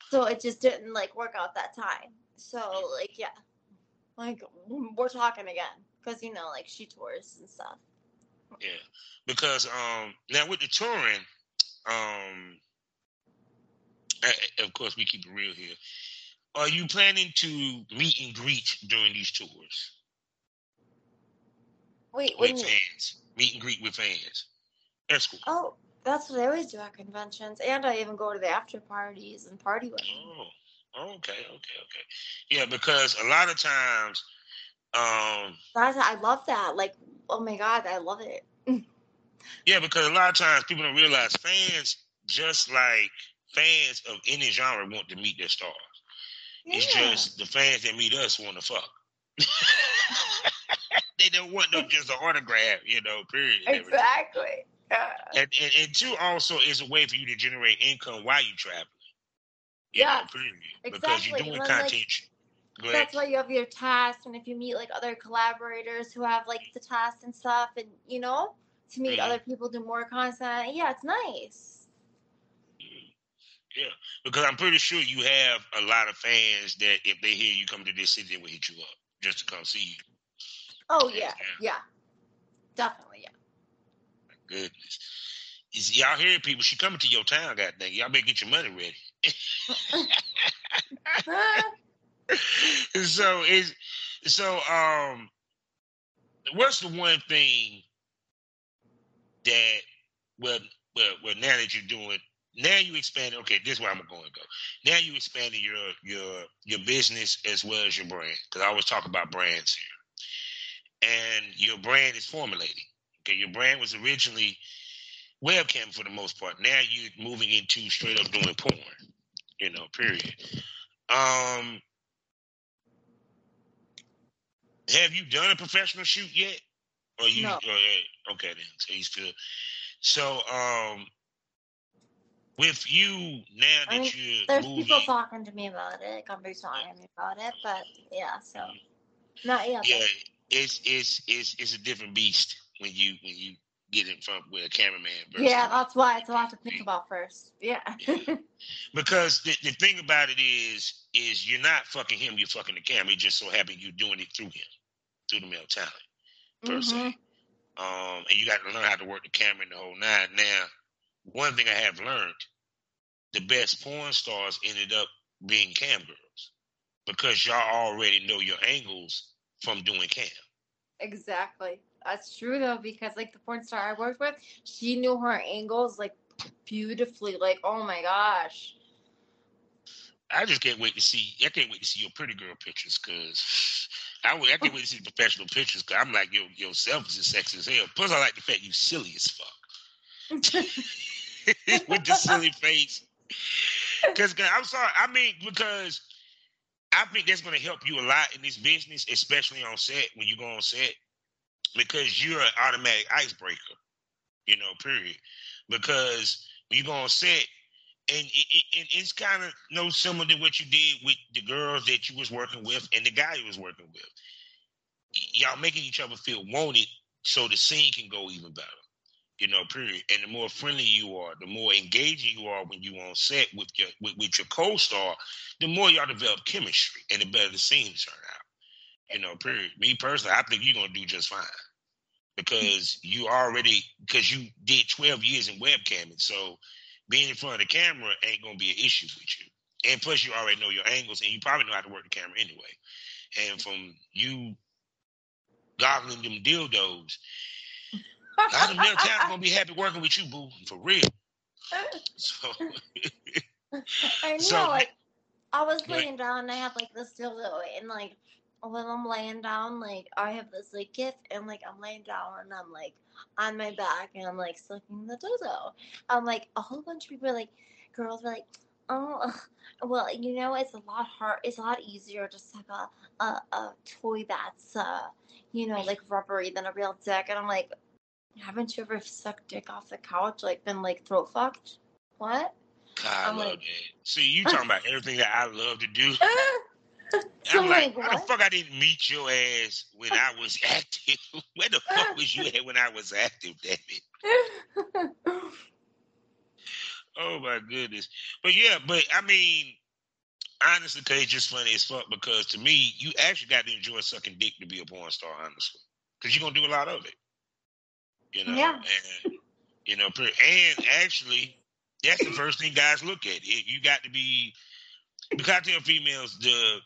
So it just didn't like work out that time. So like yeah, like we're talking again because you know like she tours and stuff. Yeah, because um now with the touring, um, a- of course we keep it real here. Are you planning to meet and greet during these tours Wait, with when fans? Meet and greet with fans. That's cool. oh, that's what I always do at conventions, and I even go to the after parties and party with them. Oh, Okay, okay, okay. Yeah, because a lot of times, um, That's I love that. Like, oh my god, I love it. yeah, because a lot of times people don't realize fans, just like fans of any genre, want to meet their stars. It's Yeah. just the fans that meet us want to fuck. they don't want no just an autograph, you know. Period. exactly. Yeah. And, and and two also is a way for you to generate income while you're traveling. You Yeah, know, period. Because you're doing And then, like, content. That's why you have your tasks, and if you meet like other collaborators who have like the tasks and stuff, and you know, to meet Mhm. other people do more content. Yeah, it's nice. Yeah, because I'm pretty sure you have a lot of fans that if they hear you come to this city, they will hit you up just to come see you. Oh yeah, yeah, definitely. Yeah. My Goodness. Is y'all hear people? She coming to your town, goddamn. Y'all better get your money ready. so is so um what's the one thing that well well well now that you're doing now you expand okay this is where i'm going to go now you expanding your your your business as well as your brand because i always talk about brands here and your brand is formulating okay your brand was originally webcam for the most part now you're moving into straight up doing porn you know period um have you done a professional shoot yet? Or you? No. Or, uh, okay, then. So you still. So, um, with you now that I mean, you're There's moving, people talking to me about it, companies talking to me about it, but yeah, so not yet. yeah, it's it's it's it's a different beast when you when you get in front with a cameraman. versus- Yeah, that's why it's a lot to think about first. Yeah. because the, the thing about it is is you're not fucking him, you're fucking the camera. You just so happen you're doing it through him, through the male talent. per se. Mhm. Um, and you got to learn how to work the camera and the whole nine. Now, one thing I have learned, the best porn stars ended up being cam girls because y'all already know your angles from doing cam. Exactly. That's true though, because like the porn star I worked with, she knew her angles like beautifully. Like, oh my gosh. I just can't wait to see. I can't wait to see your pretty girl pictures because I. I can't wait to see the professional pictures because I'm like, yo, yourself is as sexy as hell. Plus, I like the fact you silly as fuck with the silly face. Because I'm sorry, I mean because I think that's going to help you a lot in this business, especially on set when you go on set, because you're an automatic icebreaker. You know, period. Because you go on set, and it, it- it's kind of no similar to what you did with the girls that you was working with and the guy you was working with. Y'all making each other feel wanted, so the scene can go even better you know, period. And the more friendly you are, the more engaging you are when you on set with your with, with your co-star, the more y'all develop chemistry and the better the scenes turn out. You know, period. Me personally, I think you're gonna do just fine. Because you already because you did 12 years in webcamming. So being in front of the camera ain't gonna be an issue with you. And plus you already know your angles and you probably know how to work the camera anyway. And from you goggling them dildos, of male talent gonna be happy working with you, boo, for real. So I know, So- like I was laying down and I have like this dildo and like when I'm laying down, like I have this like gift and like I'm laying down and I'm like on my back and I'm like sucking the dildo. I'm like a whole bunch of people are like girls were like, Oh well, you know, it's a lot hard it's a lot easier to suck a a, a toy that's uh you know, like rubbery than a real dick and I'm like, Haven't you ever sucked dick off the couch, like been like throat fucked? What? God, I I'm love like- that. See, you talking about everything that I love to do. so I'm like, like, why the fuck I didn't meet your ass when I was active? Where the fuck was you at when I was active, damn it? Oh my goodness. But yeah, but I mean, honestly, cause it's just funny as fuck because to me, you actually got to enjoy sucking dick to be a porn star, honestly. Because you're gonna do a lot of it. You know? Yeah. And you know, and actually that's the first thing guys look at. It, you got to be because I tell females the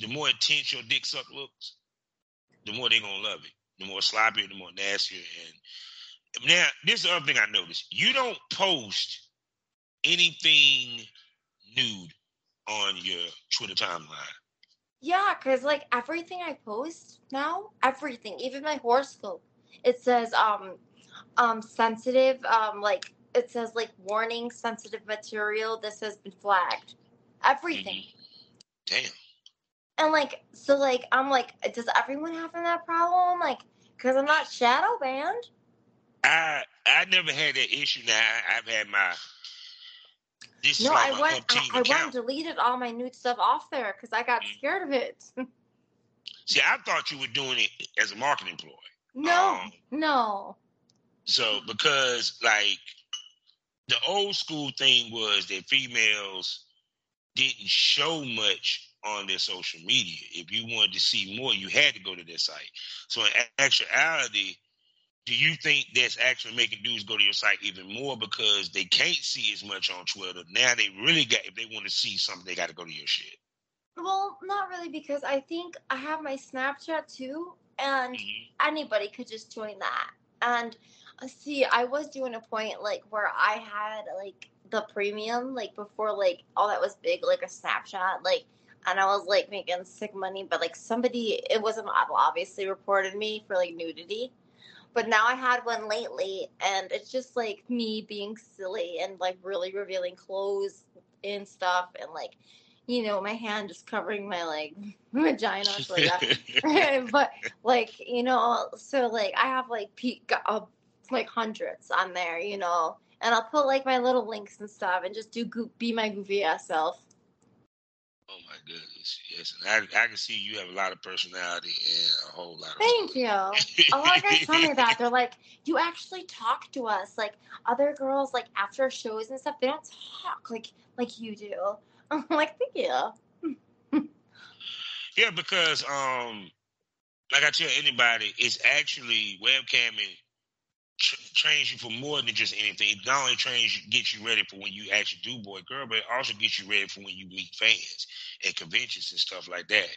the more intense your dick suck looks, the more they're gonna love it. The more sloppier, the more nastier. And now this is the other thing I noticed. You don't post anything nude on your Twitter timeline. Yeah, because like everything I post now, everything, even my horoscope, it says um um sensitive, um like it says like warning sensitive material, this has been flagged. Everything. Mm-hmm. Damn. And like so like I'm like, does everyone have that problem? Like, cause I'm not shadow banned. I I never had that issue. Now I, I've had my. This No, like I went I, I went and deleted all my nude stuff off there because I got Mm. scared of it. See, I thought you were doing it as a marketing ploy. No, Um, no. So because like the old school thing was that females didn't show much on their social media. If you wanted to see more, you had to go to their site. So in actuality, do you think that's actually making dudes go to your site even more because they can't see as much on Twitter? Now they really got if they want to see something, they got to go to your shit. Well, not really because I think I have my Snapchat too, and Mhm. anybody could just join that. And uh, see, I was doing a point like where I had like the premium, like before like all that was big, like a snapshot, like, and I was like making sick money, but like somebody, it was a model, obviously reported me for like nudity. But now I had one lately, and it's just like me being silly and like really revealing clothes and stuff, and like, you know, my hand just covering my like vagina. Like that. but like you know, so like I have like peak uh, like hundreds on there, you know, and I'll put like my little links and stuff, and just do goo be my goofy ass self. Oh my goodness, yes, and I, I can see you have a lot of personality and a whole lot of. Thank you. A lot of guys tell me that they're like, you actually talk to us. Like other girls, like after shows and stuff, they don't talk like like you do. I'm like, thank you. Yeah, because um, like I tell anybody, it's actually webcamming tr- trains you for more than just anything. It not only trains you, gets you ready for when you actually do boy girl, but it also gets you ready for when you meet fans at conventions and stuff like that.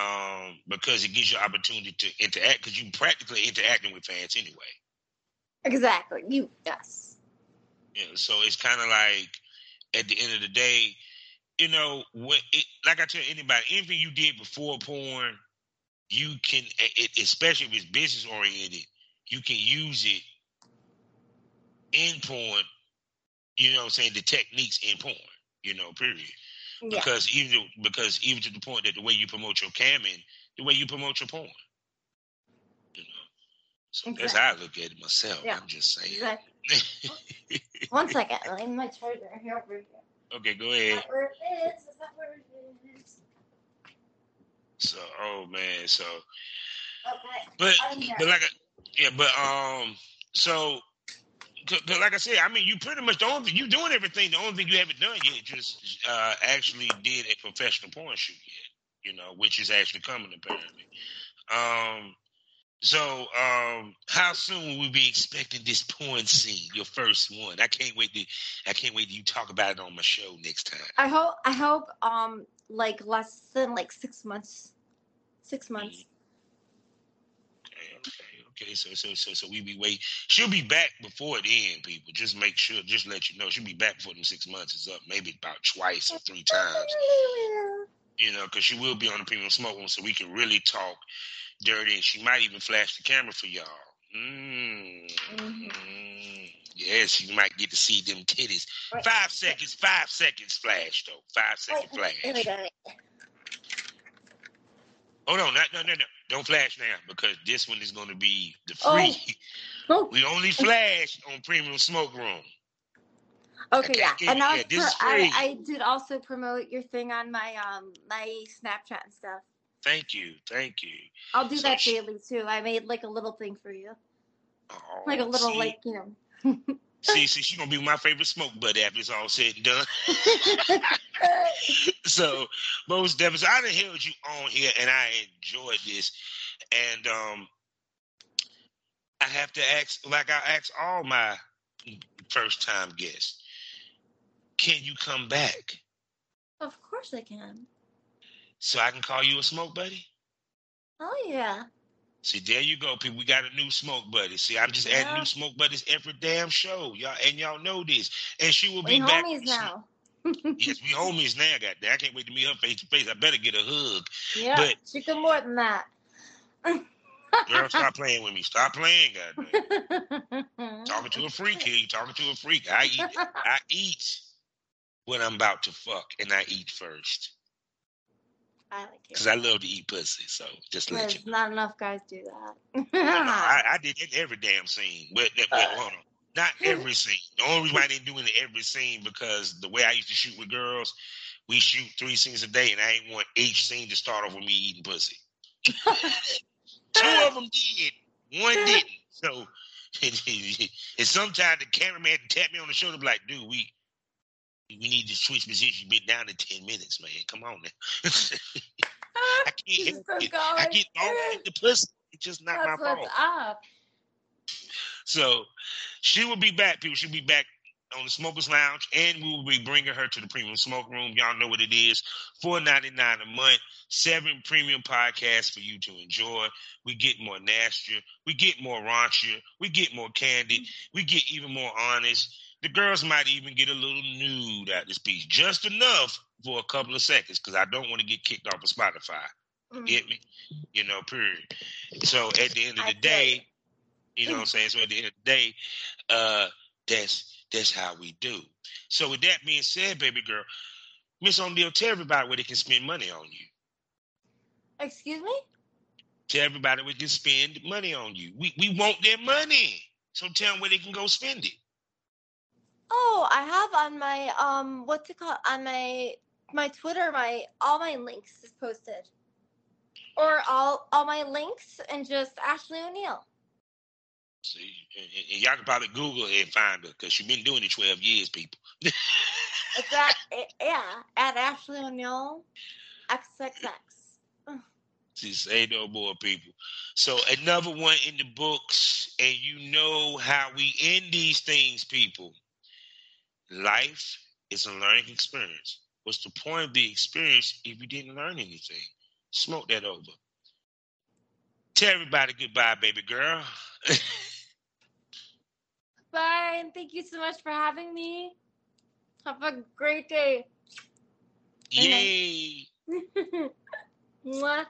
Um, because it gives you opportunity to interact because you're practically interacting with fans anyway. Exactly. You yes. Know, so it's kind of like at the end of the day, you know, what it, like I tell anybody, anything you did before porn, you can, it, especially if it's business oriented, you can use it in porn. You know, what I'm saying the techniques in porn. You know, period. Yeah. Because even because even to the point that the way you promote your camming, the way you promote your porn. You know, so that's how I look at it myself. Yeah. I'm just saying. Exactly. One second. Let me my charger here over here. Okay, go ahead. that where it is? Is that where it is? So, oh man, so Okay. but but like I- yeah, but um, so 'cause like I said, I mean, you pretty much the only you doing everything. The only thing you haven't done yet just uh actually did a professional porn shoot yet, you know, which is actually coming apparently. Um, so um, how soon will we be expecting this porn scene, your first one? I can't wait to I can't wait to you talk about it on my show next time. I hope I hope um like less than like six months. Six months. Okay, okay, okay. So, so, so, so we be wait. She'll be back before the end, people. Just make sure. Just let you know, she'll be back before them six months is up. Maybe about twice or three times. You know, because she will be on the premium smoke room, so we can really talk dirty. And she might even flash the camera for y'all. Mm. Mhm. Mm. Yes, you might get to see them titties. Right. Five seconds. Five seconds flash though. Five second flash. Hold on, no, no, no, no. Don't flash now because this one is going to be the Oh. free. Oh, We only flash on Premium Smoke Room. okay, yeah. And I, yeah, was this is pro- I. I did also promote your thing on my um my Snapchat and stuff. Thank you, thank you. I'll do So that sh- daily too. I made like a little thing for you, Oh, like a little see, like you know. See, see, she's gonna be my favorite smoke buddy after it's all said and done. so most definitely, I done held you on here, and I enjoyed this. And um, I have to ask, like I ask all my first time guests, can you come back of course I can. So I can call you a smoke buddy? Oh yeah. See, there you go, people. We got a new smoke buddy. See, I'm just adding new smoke buddies every damn show, y'all, and y'all know this. And she will We be back. We homies now. yes, we homies now. Goddamn, I can't wait to meet her face to face. I better get a hug. Yeah, But- she can more than that. Girl, stop playing with me. Stop playing, goddamn. talking to a freak here. You talking to a freak. I eat. I eat when I'm about to fuck, and I eat first I like it. because I love to eat pussy. So just let you Because not enough guys do that. No, I, I did it every damn scene. But, but Uh. hold on. Not every scene. The only reason why I didn't do it in every scene because the way I used to shoot with girls, we shoot three scenes a day, and I didn't want each scene to start off with me eating pussy. Two of them did, one didn't. So, and sometimes the cameraman had to tap me on the shoulder, be like, "Dude, we we need to switch positions. Been down in ten minutes, man. Come on now." I can't help keep it. I get in the pussy. It's just not That's my fault. up. So she will be back, people. She'll be back on the Smokers Lounge, and we will be bringing her to the Premium Smoke Room. Y'all know what it is: four ninety nine a month, seven premium podcasts for you to enjoy. We get more nastier, we get more raunchier, we get more candid, mm. we get even more honest. The girls might even get a little nude at this piece, just enough for a couple of seconds, because I don't want to get kicked off of Spotify. Mm. Get me? You know, period. So at the end of the day, you know what I'm saying? So at the end of the day, uh, that's that's how we do. So with that being said, baby girl, Miss O'Neill, tell everybody where they can spend money on you. Excuse me? Tell everybody where they can spend money on you. We we want their money. So tell them where they can go spend it. Oh, I have on my um what's it called? On my my Twitter, my all my links is posted. Or all all my links and just Ashley O'Neill. See, and, and- y'all can probably Google and find her because she's been doing it 12 years, people. It's at eh, yeah, at Ashley O'Neill XXX. See, say no more, people. So another one in the books, and you know how we end these things, people. Life is a learning experience. What's the point of the experience if you didn't learn anything? Smoke that over. Tell everybody goodbye, baby girl. Bye and thank you so much for having me. Have a great day. Yay. Mwah.